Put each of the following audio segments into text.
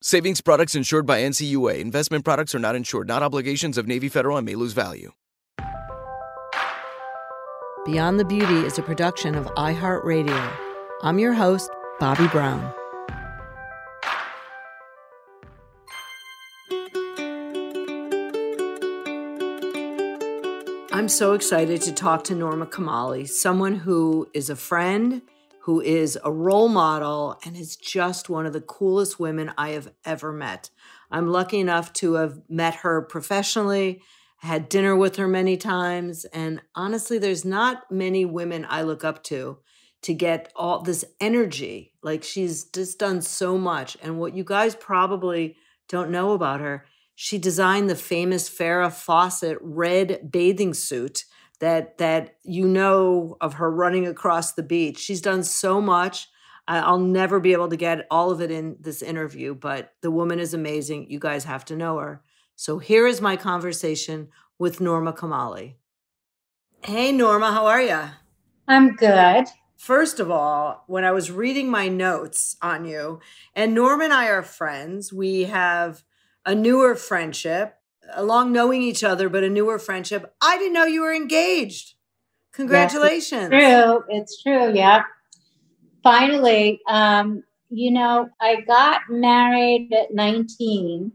Savings products insured by NCUA. Investment products are not insured, not obligations of Navy Federal and may lose value. Beyond the Beauty is a production of iHeartRadio. I'm your host, Bobbi Brown. I'm so excited to talk to Norma Kamali, someone who is a friend who is a role model and is just one of the coolest women I have ever met. I'm lucky enough to have met her professionally, had dinner with her many times, and honestly, there's not many women I look up to to get all this energy. Like she's just done so much. And what you guys probably don't know about her, she designed the famous Farrah Fawcett red bathing suit that that you know of her running across the beach. She's done so much. I'll never be able to get all of it in this interview, but the woman is amazing. You guys have to know her. So here is my conversation with Norma Kamali. Hey Norma, how are you? I'm good. First of all, when I was reading my notes on you, and Norma and I are friends, we have a newer friendship along knowing each other, but a newer friendship. I didn't know you were engaged. Congratulations. Yes, it's true. It's true. Yeah. Finally, um, you know, I got married at 19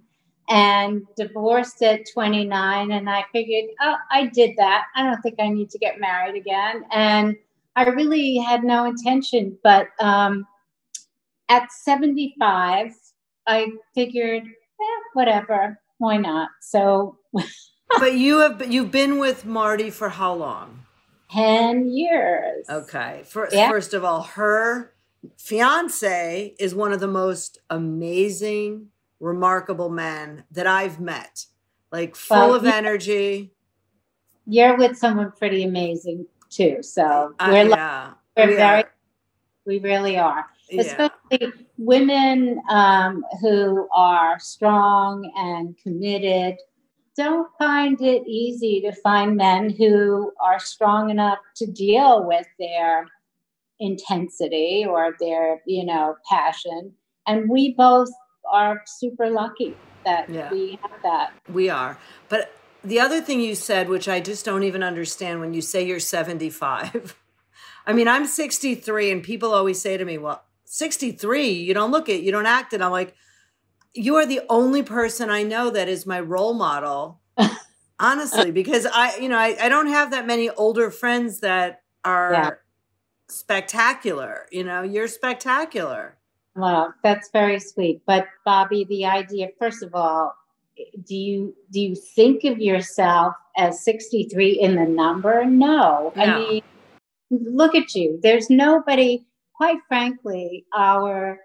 and divorced at 29. And I figured, oh, I did that. I don't think I need to get married again. And I really had no intention. But um, at 75, I figured, eh, whatever why not? So But you have you've been with Marty for how long? 10 years. Okay. For, yeah. First of all, her fiance is one of the most amazing, remarkable men that I've met. Like full well, of energy. You're with someone pretty amazing too. So uh, we're, yeah, we're we very, are. we really are especially yeah. women um, who are strong and committed don't find it easy to find men who are strong enough to deal with their intensity or their you know passion and we both are super lucky that yeah. we have that we are but the other thing you said which i just don't even understand when you say you're 75 i mean i'm 63 and people always say to me well 63 you don't look it you don't act it. I'm like you are the only person i know that is my role model. Honestly because i you know I, I don't have that many older friends that are yeah. spectacular you know you're spectacular. Well that's very sweet. But bobbi the idea first of all do you do you think of yourself as 63 in the number? No, no. i mean look at you. There's nobody quite frankly, our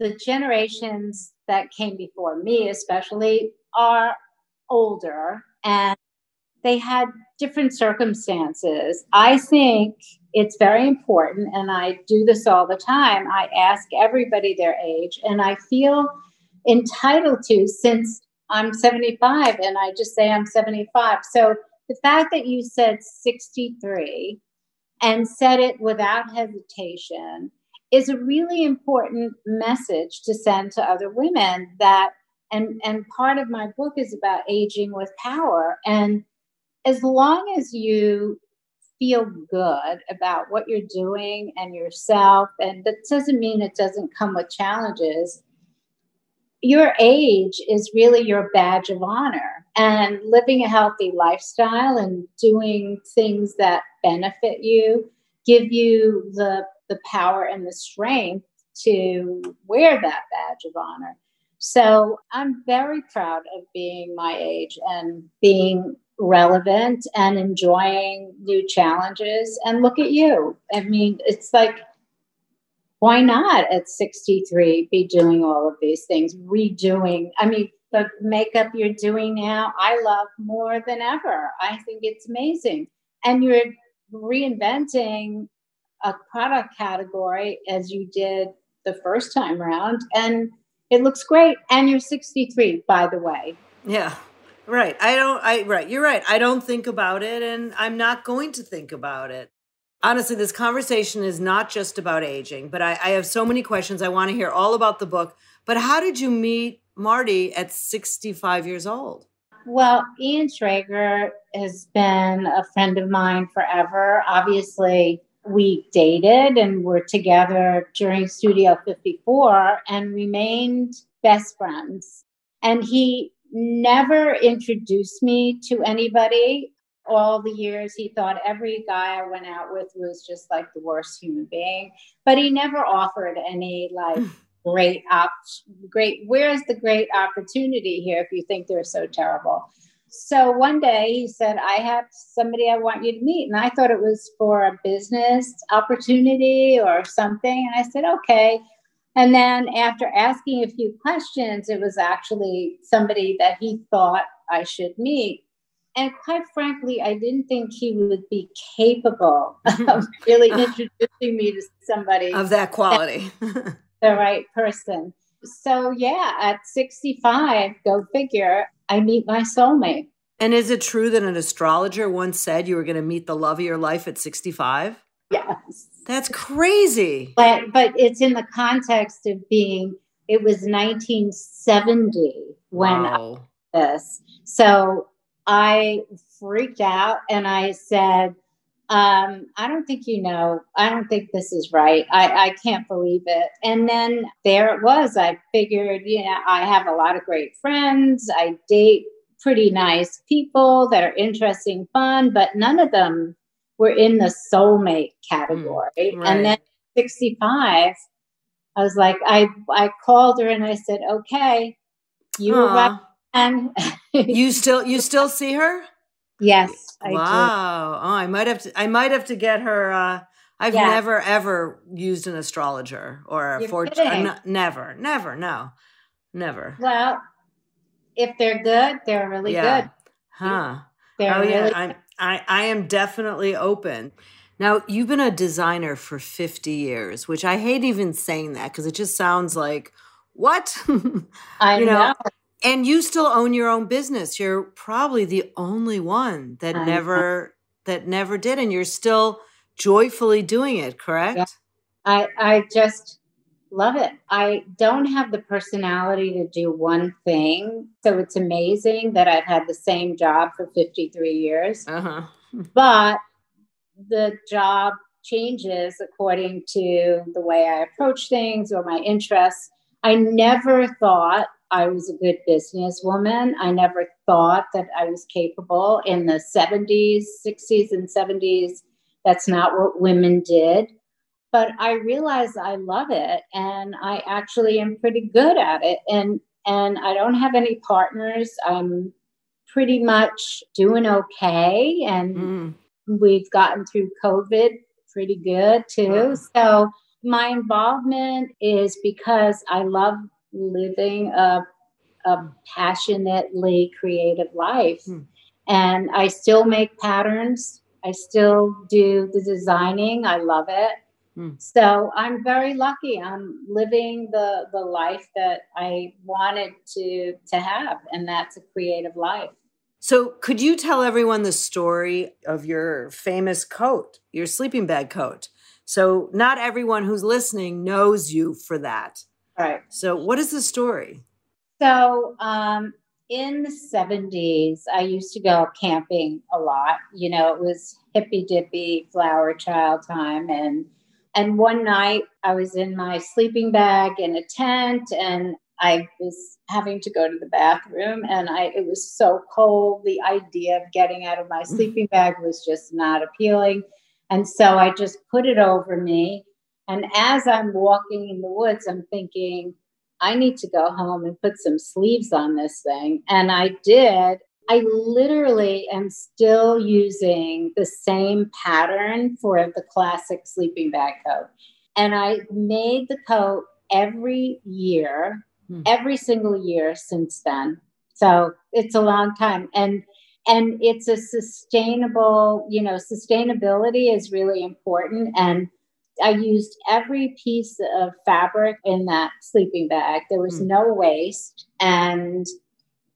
the generations that came before me, especially, are older and they had different circumstances. I think it's very important, and I do this all the time. I ask everybody their age, and I feel entitled to since I'm 75 and I just say I'm 75. So the fact that you said 63 and said it without hesitation is a really important message to send to other women that and and part of my book is about aging with power. And as long as you feel good about what you're doing and yourself and that doesn't mean it doesn't come with challenges your age is really your badge of honor and living a healthy lifestyle and doing things that benefit you give you the the power and the strength to wear that badge of honor. So i'm very proud of being my age and being relevant and enjoying new challenges. And look at you. I mean it's like why not at 63 be doing all of these things, redoing? I mean, the makeup you're doing now, I love more than ever. I think it's amazing. And you're reinventing a product category as you did the first time around. And it looks great. And you're 63, by the way. Yeah. Right. I don't I right. You're right. I don't think about it and I'm not going to think about it honestly, this conversation is not just about aging, but I, I have so many questions. I want to hear all about the book. But how did you meet Marty at 65 years old? Well, Ian Schrager has been a friend of mine forever. Obviously, we dated and were together during Studio 54 and remained best friends. And he never introduced me to anybody all the years he thought every guy I went out with was just like the worst human being, but he never offered any like great op great where's the great opportunity here if you think they're so terrible. So one day he said, I have somebody I want you to meet. And I thought it was for a business opportunity or something. And I said, okay. And then after asking a few questions, it was actually somebody that he thought I should meet and quite frankly, I didn't think he would be capable of really introducing me to somebody of that quality, the right person. So, yeah, at 65, go figure, I meet my soulmate. And is it true that an astrologer once said you were going to meet the love of your life at 65? Yes. That's crazy. But but it's in the context of being it was 1970 when wow. this. So I freaked out and I said, um, I don't think you know. I don't think this is right. I, I can't believe it. And then there it was. I figured, you know, I have a lot of great friends. I date pretty nice people that are interesting, fun, but none of them were in the soulmate category. Mm, right. And then 65, I was like, I I called her and I said, okay, you Aww. were right and you still you still see her? Yes. I wow. Do. Oh, I might have to I might have to get her uh I've yes. never ever used an astrologer or a fortune. Uh, never, never, no, never. Well, if they're good, they're really yeah. good. Huh. They're oh really yeah, I'm, I I am definitely open. Now you've been a designer for fifty years, which I hate even saying that because it just sounds like what I you know, know. And you still own your own business. You're probably the only one that I never know. that never did and you're still joyfully doing it, correct? Yeah. I I just love it. I don't have the personality to do one thing. So it's amazing that I've had the same job for 53 years. Uh-huh. but the job changes according to the way I approach things or my interests. I never thought I was a good businesswoman. I never thought that I was capable in the 70s, 60s, and 70s. That's not what women did. But I realize I love it and I actually am pretty good at it. And and I don't have any partners. I'm pretty much doing okay. And mm. we've gotten through COVID pretty good too. So my involvement is because I love living a, a passionately creative life. Hmm. And I still make patterns. I still do the designing. I love it. Hmm. So I'm very lucky. I'm living the the life that I wanted to to have, and that's a creative life. So, could you tell everyone the story of your famous coat, your sleeping bag coat? So, not everyone who's listening knows you for that. Right. So, what is the story? So, um, in the 70s, I used to go camping a lot. You know, it was hippy dippy flower child time. And and one night I was in my sleeping bag in a tent and I was having to go to the bathroom and I it was so cold. The idea of getting out of my mm. sleeping bag was just not appealing. And so I just put it over me. And as I'm walking in the woods, I'm thinking, I need to go home and put some sleeves on this thing. And I did. I literally am still using the same pattern for the classic sleeping bag coat. And I made the coat every year, hmm. every single year since then. So it's a long time. And and it's a sustainable, you know, sustainability is really important. And I used every piece of fabric in that sleeping bag. There was mm. no waste. And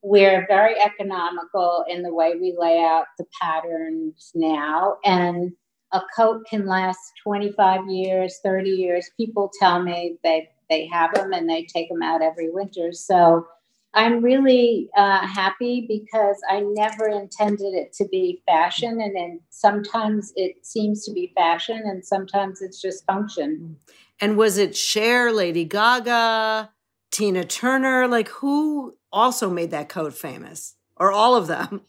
we're very economical in the way we lay out the patterns now. And a coat can last 25 years, 30 years. People tell me they, they have them and they take them out every winter. So I'm really uh, happy because I never intended it to be fashion, and then sometimes it seems to be fashion, and sometimes it's just function. And was it Cher, Lady Gaga, Tina Turner? Like who also made that coat famous, or all of them?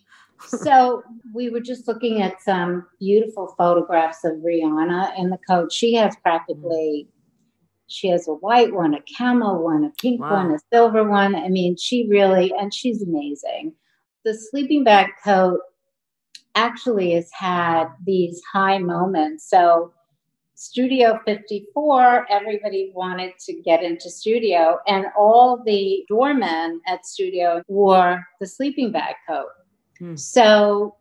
so we were just looking at some beautiful photographs of Rihanna in the coat. She has practically she has a white one, a camel one, a pink wow. one, a silver one. I mean, she really, and she's amazing. The sleeping bag coat actually has had these high moments. So, Studio 54, everybody wanted to get into studio, and all the doormen at studio wore the sleeping bag coat. Hmm. So,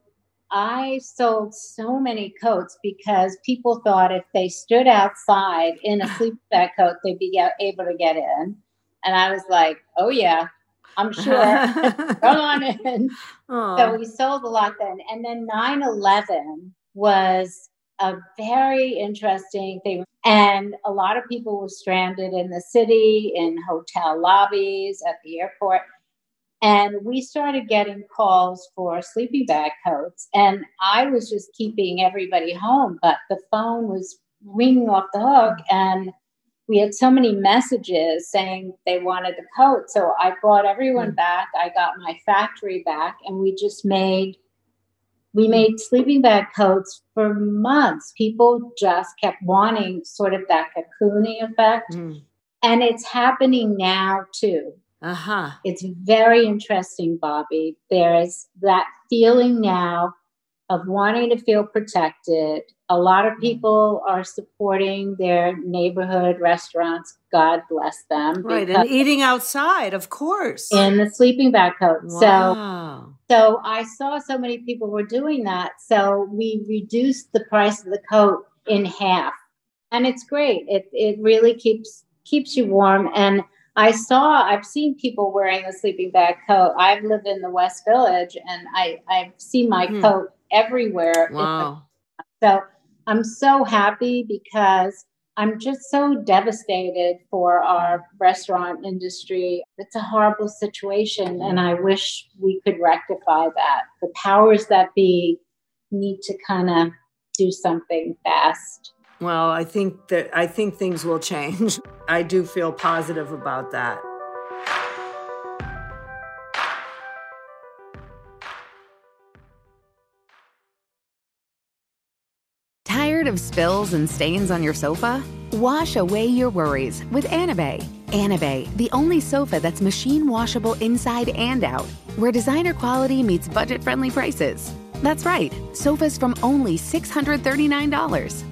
I sold so many coats because people thought if they stood outside in a sleeping bag coat, they'd be able to get in. And I was like, oh, yeah, I'm sure. Go on in. Aww. So we sold a lot then. And then 9 11 was a very interesting thing. And a lot of people were stranded in the city, in hotel lobbies, at the airport. And we started getting calls for sleeping bag coats. And I was just keeping everybody home, but the phone was ringing off the hook. And we had so many messages saying they wanted the coat. So I brought everyone mm. back. I got my factory back, and we just made we made sleeping bag coats for months. People just kept wanting sort of that cocooning effect. Mm. And it's happening now too. Uh-huh. It's very interesting, Bobbi. There's that feeling now of wanting to feel protected. A lot of people are supporting their neighborhood restaurants. God bless them. Right, and eating outside, of course. In the sleeping bag coat. Wow. So so I saw so many people were doing that. So we reduced the price of the coat in half. And it's great. It it really keeps keeps you warm and I saw, I've seen people wearing the sleeping bag coat. I've lived in the West Village and I, I've seen my hmm. coat everywhere. Wow. so I'm so happy because I'm just so devastated for our restaurant industry. It's a horrible situation, and I wish we could rectify that. The powers that be need to kind of do something fast. Well, I think that I think things will change. I do feel positive about that. Tired of spills and stains on your sofa? Wash away your worries with Anabei. Anabei, the only sofa that's machine washable inside and out, where designer quality meets budget friendly prices. That's right, sofas from only $639.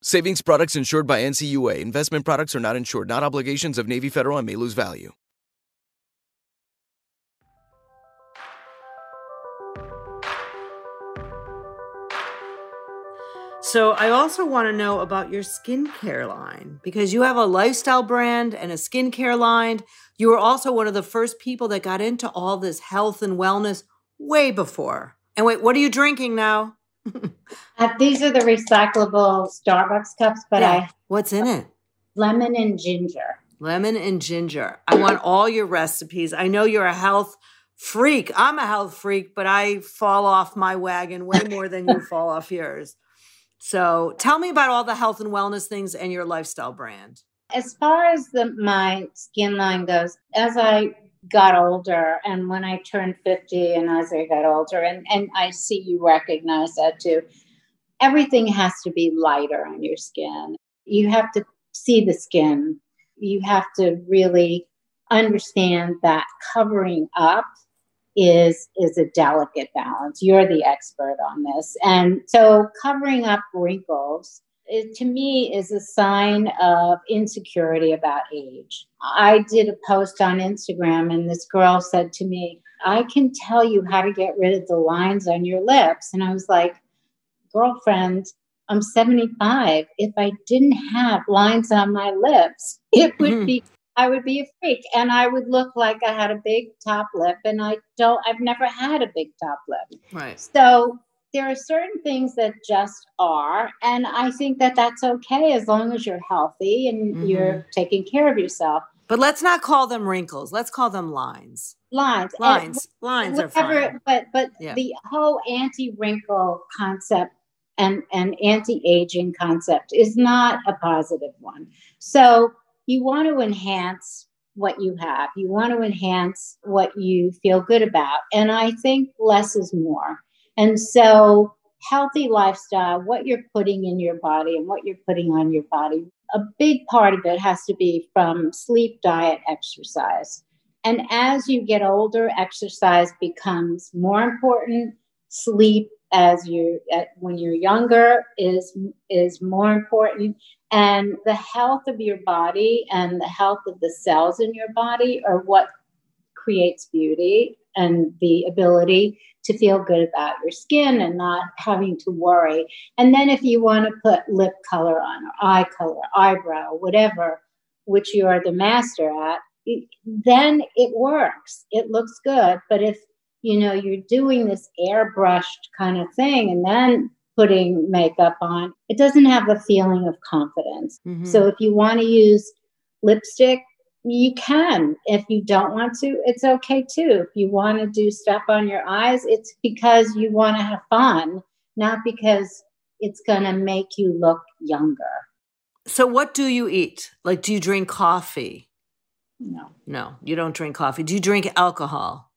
Savings products insured by NCUA. Investment products are not insured, not obligations of Navy Federal and may lose value. So, I also want to know about your skincare line because you have a lifestyle brand and a skincare line. You were also one of the first people that got into all this health and wellness way before. And wait, what are you drinking now? Uh, these are the recyclable Starbucks cups, but yeah. I. What's in it? Lemon and ginger. Lemon and ginger. I want all your recipes. I know you're a health freak. I'm a health freak, but I fall off my wagon way more than you fall off yours. So tell me about all the health and wellness things and your lifestyle brand. As far as the my skin line goes, as I got older and when I turned 50 and as I got older, and, and I see you recognize that too, everything has to be lighter on your skin. You have to see the skin. You have to really understand that covering up is is a delicate balance. You're the expert on this. And so covering up wrinkles it, to me is a sign of insecurity about age. I did a post on Instagram, and this girl said to me, I can tell you how to get rid of the lines on your lips. And I was like, girlfriend, I'm 75. If I didn't have lines on my lips, it would mm-hmm. be I would be a freak and I would look like I had a big top lip and I don't I've never had a big top lip. Right. So there are certain things that just are and i think that that's okay as long as you're healthy and mm-hmm. you're taking care of yourself. But let's not call them wrinkles. Let's call them lines. Lines. Lines and lines. Whatever, are fine. but but yeah. the whole anti-wrinkle concept and and anti-aging concept is not a positive one. So you want to enhance what you have. You want to enhance what you feel good about. And i think less is more and so, healthy lifestyle, what you're putting in your body and what you're putting on your body, a big part of it has to be from sleep, diet, exercise. And as you get older, exercise becomes more important. Sleep, as you when you're younger, is is more important. And the health of your body and the health of the cells in your body are what creates beauty and the ability to feel good about your skin and not having to worry. And then if you want to put lip color on or eye color, eyebrow, whatever, which you are the master at, then it works. It looks good. But if you know you're doing this airbrushed kind of thing and then putting makeup on, it doesn't have a feeling of confidence. Mm-hmm. So if you want to use lipstick, you can. If you don't want to, it's okay too. If you want to do stuff on your eyes, it's because you want to have fun, not because it's going to make you look younger. So, what do you eat? Like, do you drink coffee? No. No, you don't drink coffee. Do you drink alcohol?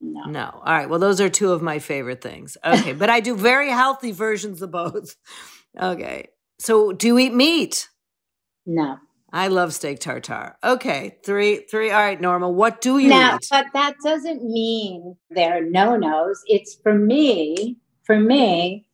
No. No. All right. Well, those are two of my favorite things. Okay. but I do very healthy versions of both. Okay. So do you eat meat? No. I love steak tartare. Okay. Three, three. All right, Norma. What do you now, eat? But that doesn't mean there are no nos. It's for me, for me,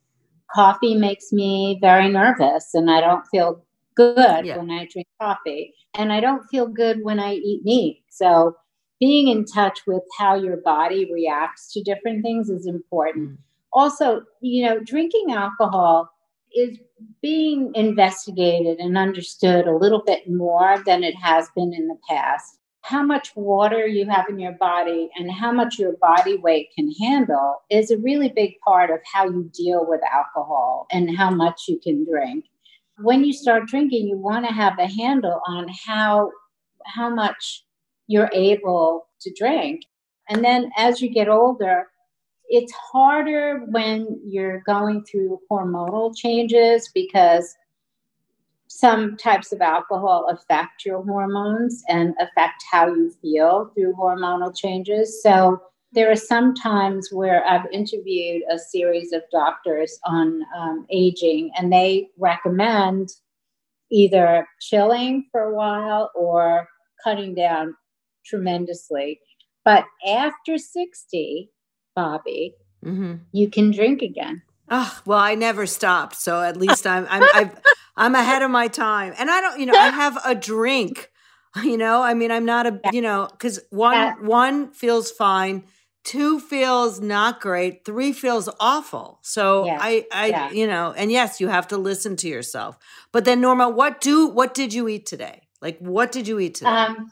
coffee makes me very nervous and I don't feel good yeah. when I drink coffee. And I don't feel good when I eat meat. So being in touch with how your body reacts to different things is important. Mm. Also, you know, drinking alcohol is being investigated and understood a little bit more than it has been in the past. How much water you have in your body and how much your body weight can handle is a really big part of how you deal with alcohol and how much you can drink. When you start drinking, you want to have a handle on how how much you're able to drink. And then as you get older, it's harder when you're going through hormonal changes because some types of alcohol affect your hormones and affect how you feel through hormonal changes. So there are some times where I've interviewed a series of doctors on um, aging, and they recommend either chilling for a while or cutting down tremendously. But after 60, Bobbi, mm-hmm. you can drink again. Oh, well, I never stopped. So at least I'm, I'm, I'm, I'm ahead of my time. And I don't, you know, I have a drink, you know, I mean, I'm not a, you know, cause one, yeah. one feels fine. Two feels not great. Three feels awful. So yeah. I, I, yeah. you know, and yes, you have to listen to yourself. But then Norma, what do, what did you eat today? Like, what did you eat today? Um,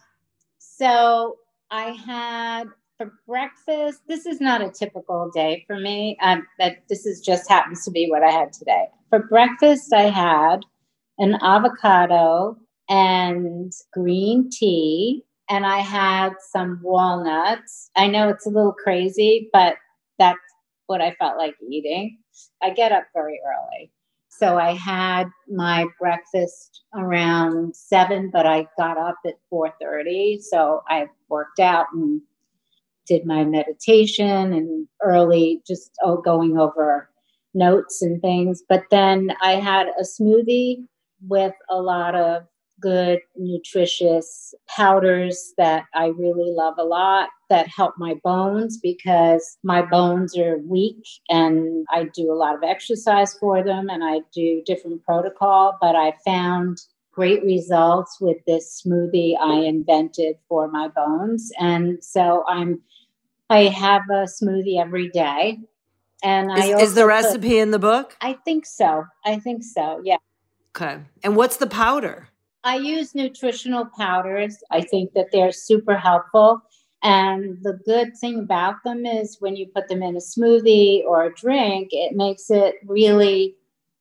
so I had for breakfast. This is not a typical day for me. Um, that this is just happens to be what I had today. For breakfast, I had an avocado and green tea, and I had some walnuts. I know it's a little crazy, but that's what I felt like eating. I get up very early. So I had my breakfast around seven, but I got up at four thirty. So I worked out and did my meditation and early, just oh, going over notes and things. But then I had a smoothie with a lot of good, nutritious powders that I really love a lot that help my bones because my bones are weak and I do a lot of exercise for them and I do different protocol. But I found great results with this smoothie I invented for my bones. And so I'm I have a smoothie every day. And is, I is the recipe put, in the book? I think so. I think so. Yeah. Okay. And what's the powder? I use nutritional powders. I think that they're super helpful. And the good thing about them is when you put them in a smoothie or a drink, it makes it really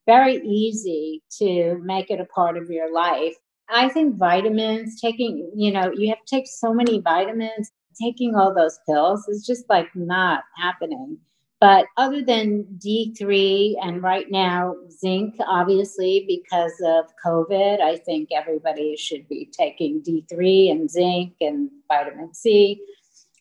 very easy to make it a part of your life. I think vitamins, taking, you know, you have to take so many vitamins, taking all those pills is just like not happening. But other than D3 and right now zinc, obviously, because of COVID, I think everybody should be taking D3 and zinc and vitamin C.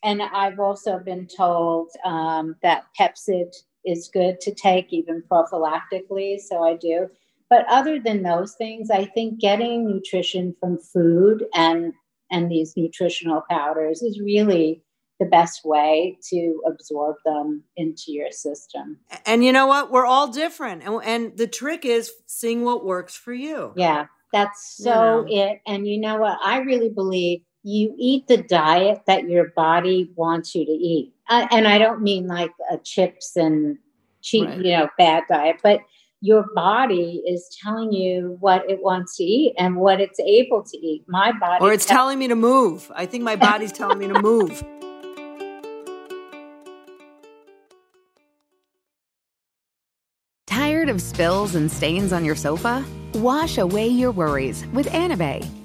And I've also been told um, that Pepcid is good to take even prophylactically. So I do. But other than those things, I think getting nutrition from food and and these nutritional powders is really the best way to absorb them into your system. And you know what? We're all different. And, and the trick is seeing what works for you. Yeah, that's so you know. it. And you know what? I really believe you eat the diet that your body wants you to eat. Uh, and I don't mean like a chips and cheap, right. you know, bad diet, but your body is telling you what it wants to eat and what it's able to eat. My body, or it's telling me to move. I think my body's telling me to move. Tired of spills and stains on your sofa? Wash away your worries with Anabei.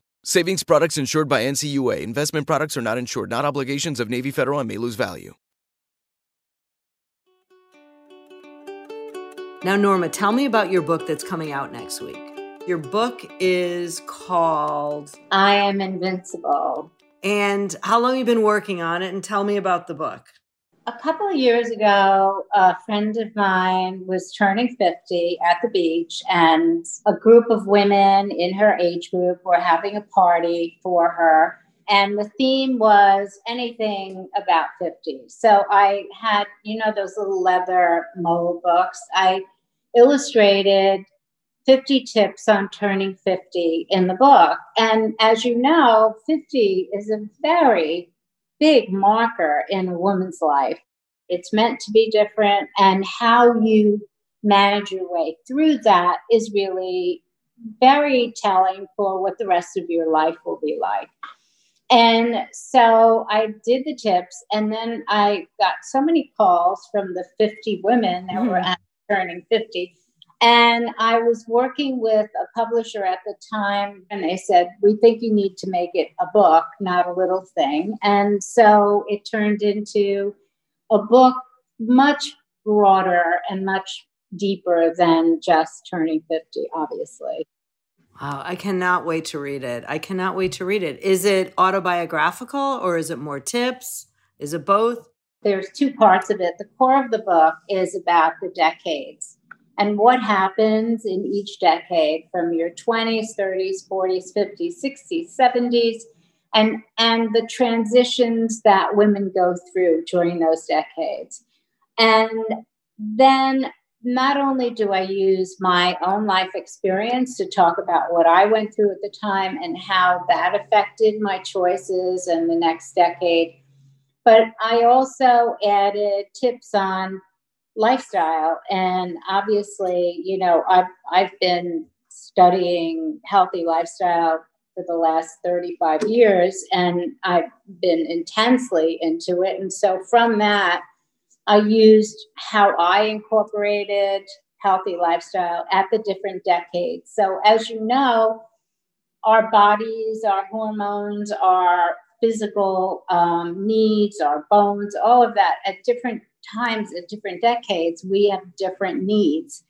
Savings products insured by NCUA. Investment products are not insured, not obligations of Navy Federal and may lose value. Now, Norma, tell me about your book that's coming out next week. Your book is called I Am Invincible. And how long have you been working on it? And tell me about the book a couple of years ago, a friend of mine was turning 50 at the beach, and a group of women in her age group were having a party for her. And the theme was anything about 50. So I had, you know, those little leather mold books. I illustrated 50 tips on turning 50 in the book. And as you know, 50 is a very big marker in a woman's life. It's meant to be different, and how you manage your way through that is really very telling for what the rest of your life will be like. And so I did the tips, and then I got so many calls from the 50 women that mm. were turning 50 and I was working with a publisher at the time, and they said, We think you need to make it a book, not a little thing. And so it turned into a book much broader and much deeper than just turning 50, obviously. Wow, I cannot wait to read it. I cannot wait to read it. Is it autobiographical or is it more tips? Is it both? There's two parts of it. The core of the book is about the decades and what happens in each decade from your 20s, 30s, 40s, 50s, 60s, 70s, and, and the transitions that women go through during those decades. And then not only do I use my own life experience to talk about what I went through at the time and how that affected my choices in the next decade, but I also added tips on lifestyle. And obviously, you know, I've, I've been studying healthy lifestyle for the last 35 years and I've been intensely into it. And so from that, I used how I incorporated healthy lifestyle at the different decades. So, as you know, our bodies, our hormones, our physical um, needs, our bones, all of that at different times at different decades, we have different needs.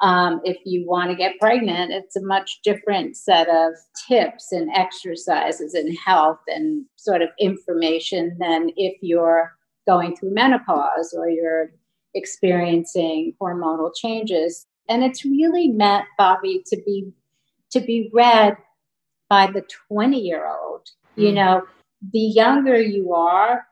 Um, if you want to get pregnant, it's a much different set of tips and exercises and health and sort of information than if you're going through menopause or you're experiencing hormonal changes. And it's really meant, Bobbi, to be to be read by the 20 year old. Mm. You know, the younger you are,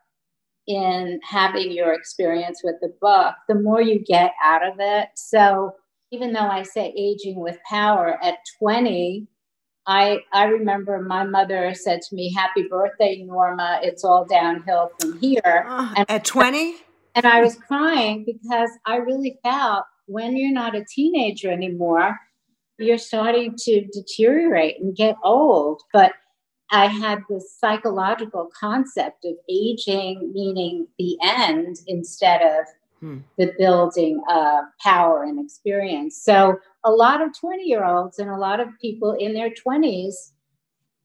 in having your experience with the book, the more you get out of it. So even though I say aging with power at 20, I, I remember my mother said to me, Happy birthday, Norma. It's all downhill from here. Uh, and, at 20? And I was crying because I really felt when you're not a teenager anymore, you're starting to deteriorate and get old. But I had this psychological concept of aging meaning the end instead of hmm. the building of power and experience. So a lot of 20 year olds and a lot of people in their 20s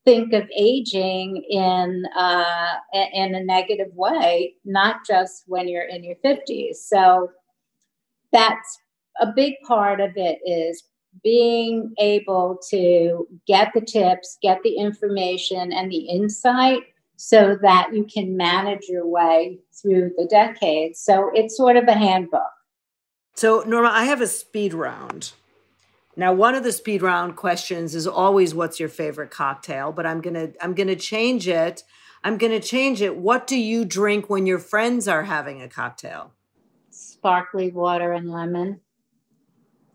think of aging in uh, in a negative way, not just when you're in your 50s. So that's a big part of it is being able to get the tips, get the information and the insight so that you can manage your way through the decades. So it's sort of a handbook. So, Norma, I have a speed round. Now, one of the speed round questions is always what's your favorite cocktail, but I'm going to I'm going to change it. I'm going to change it. What do you drink when your friends are having a cocktail? Sparkly water and lemon.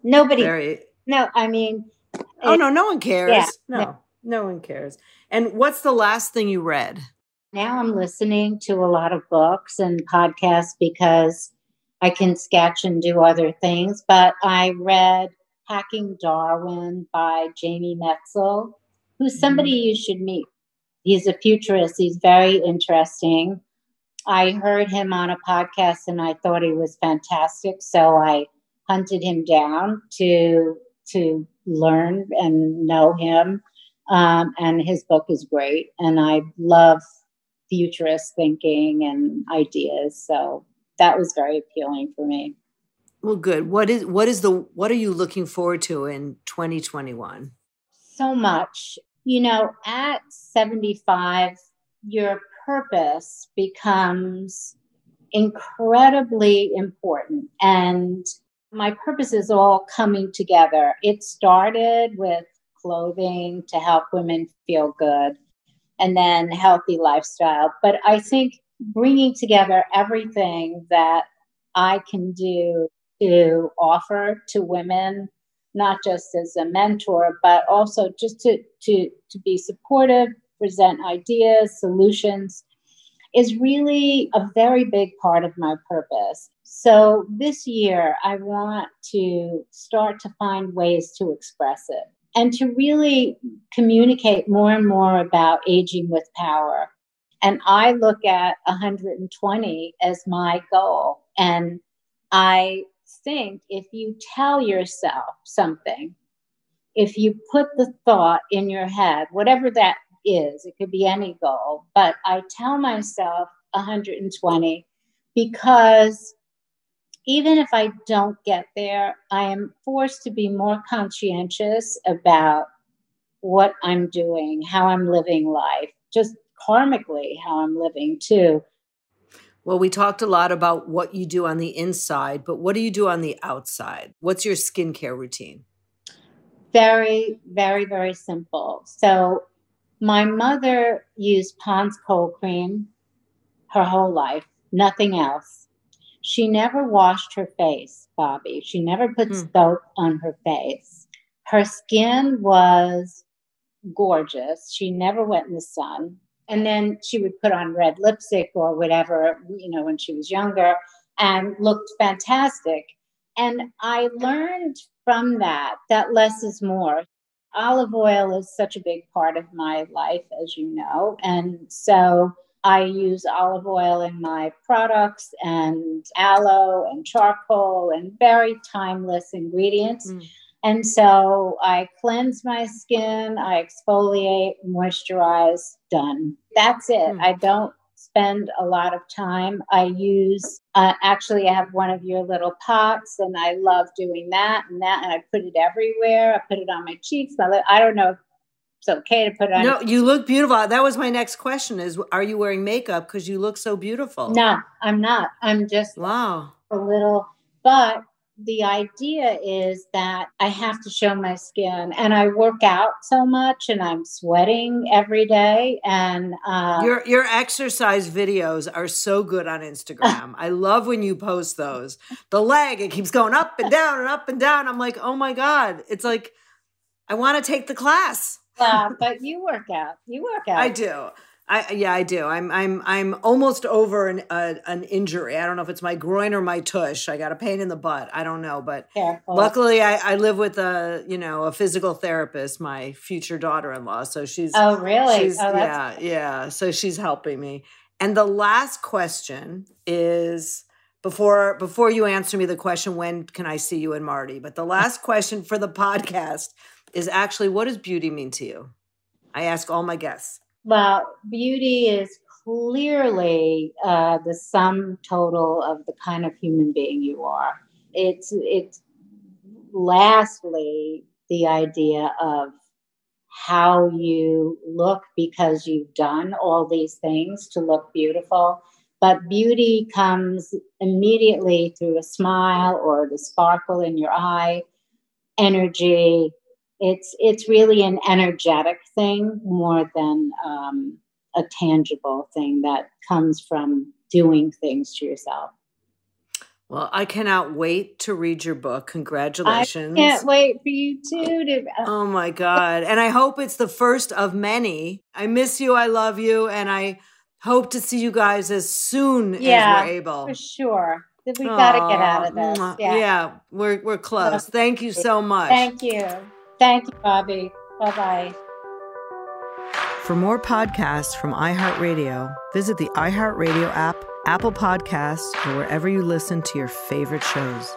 Nobody Very, no, I mean, oh it, no, no one cares. Yeah, no, no, no one cares. And what's the last thing you read? Now I'm listening to a lot of books and podcasts because I can sketch and do other things. But I read Hacking Darwin by Jamie Metzl, who's mm-hmm. somebody mm-hmm. you should meet. He's a futurist, he's very interesting. I heard him on a podcast and I thought he was fantastic. So I hunted him down to to learn and know him. Um, and his book is great. And I love futurist thinking and ideas. So that was very appealing for me. Well, good. What is what is the what are you looking forward to in 2021? So much. You know, at 75, your purpose becomes incredibly important. And my purpose is all coming together. It started with clothing to help women feel good and then healthy lifestyle. But I think bringing together everything that I can do to offer to women, not just as a mentor, but also just to, to, to be supportive, present ideas, solutions, is really a very big part of my purpose. So this year, I want to start to find ways to express it and to really communicate more and more about aging with power. And I look at 120 as my goal. And I think if you tell yourself something, if you put the thought in your head, whatever that is, it could be any goal, but I tell myself 120 because even if I don't get there, I am forced to be more conscientious about what I'm doing, how I'm living life, just karmically, how I'm living too. Well, we talked a lot about what you do on the inside, but what do you do on the outside? What's your skincare routine? Very, very, very simple. So, my mother used Pond's cold cream her whole life, nothing else she never washed her face, Bobbi. She never put hmm. soap on her face. Her skin was gorgeous. She never went in the sun. And then she would put on red lipstick or whatever, you know, when she was younger and looked fantastic. And I learned from that that less is more. Olive oil is such a big part of my life, as you know. And so I use olive oil in my products and aloe and charcoal and very timeless ingredients. Mm. And so I cleanse my skin, I exfoliate, moisturize, done. That's it. Mm. I don't spend a lot of time. I use, uh, actually, I have one of your little pots and I love doing that and that. And I put it everywhere. I put it on my cheeks. I don't know if it's okay to put on. No, you look beautiful. That was my next question: Is are you wearing makeup because you look so beautiful? No, I'm not. I'm just wow a little. But the idea is that I have to show my skin, and I work out so much, and I'm sweating every day. And uh, your your exercise videos are so good on Instagram. I love when you post those. The leg it keeps going up and down and up and down. I'm like, oh my god! It's like I want to take the class yeah, but you work out. You work out. I do. I yeah, I do. I'm I'm I'm almost over an uh, an injury. I don't know if it's my groin or my tush. I got a pain in the butt. I don't know, but Careful. luckily I, I live with a you know a physical therapist, my future daughter in law. So she's oh really she's, oh, yeah cool. yeah. So she's helping me. And the last question is before before you answer me the question when can I see you and Marty? But the last question for the podcast is actually what does beauty mean to you? I ask all my guests. Well, beauty is clearly uh, the sum total of the kind of human being you are. It's it's lastly the idea of how you look because you've done all these things to look beautiful. But beauty comes immediately through a smile or the sparkle in your eye, energy, it's it's really an energetic thing more than um, a tangible thing that comes from doing things to yourself. Well, I cannot wait to read your book. Congratulations. I can't wait for you too to uh, Oh my god. and I hope it's the first of many. I miss you, I love you, and I hope to see you guys as soon yeah, as we're able. For sure. We've got to get out of this. Yeah. yeah, we're we're close. Thank you so much. Thank you. Thank you, Bobbi. Bye bye. For more podcasts from iHeartRadio, visit the iHeartRadio app, Apple Podcasts, or wherever you listen to your favorite shows.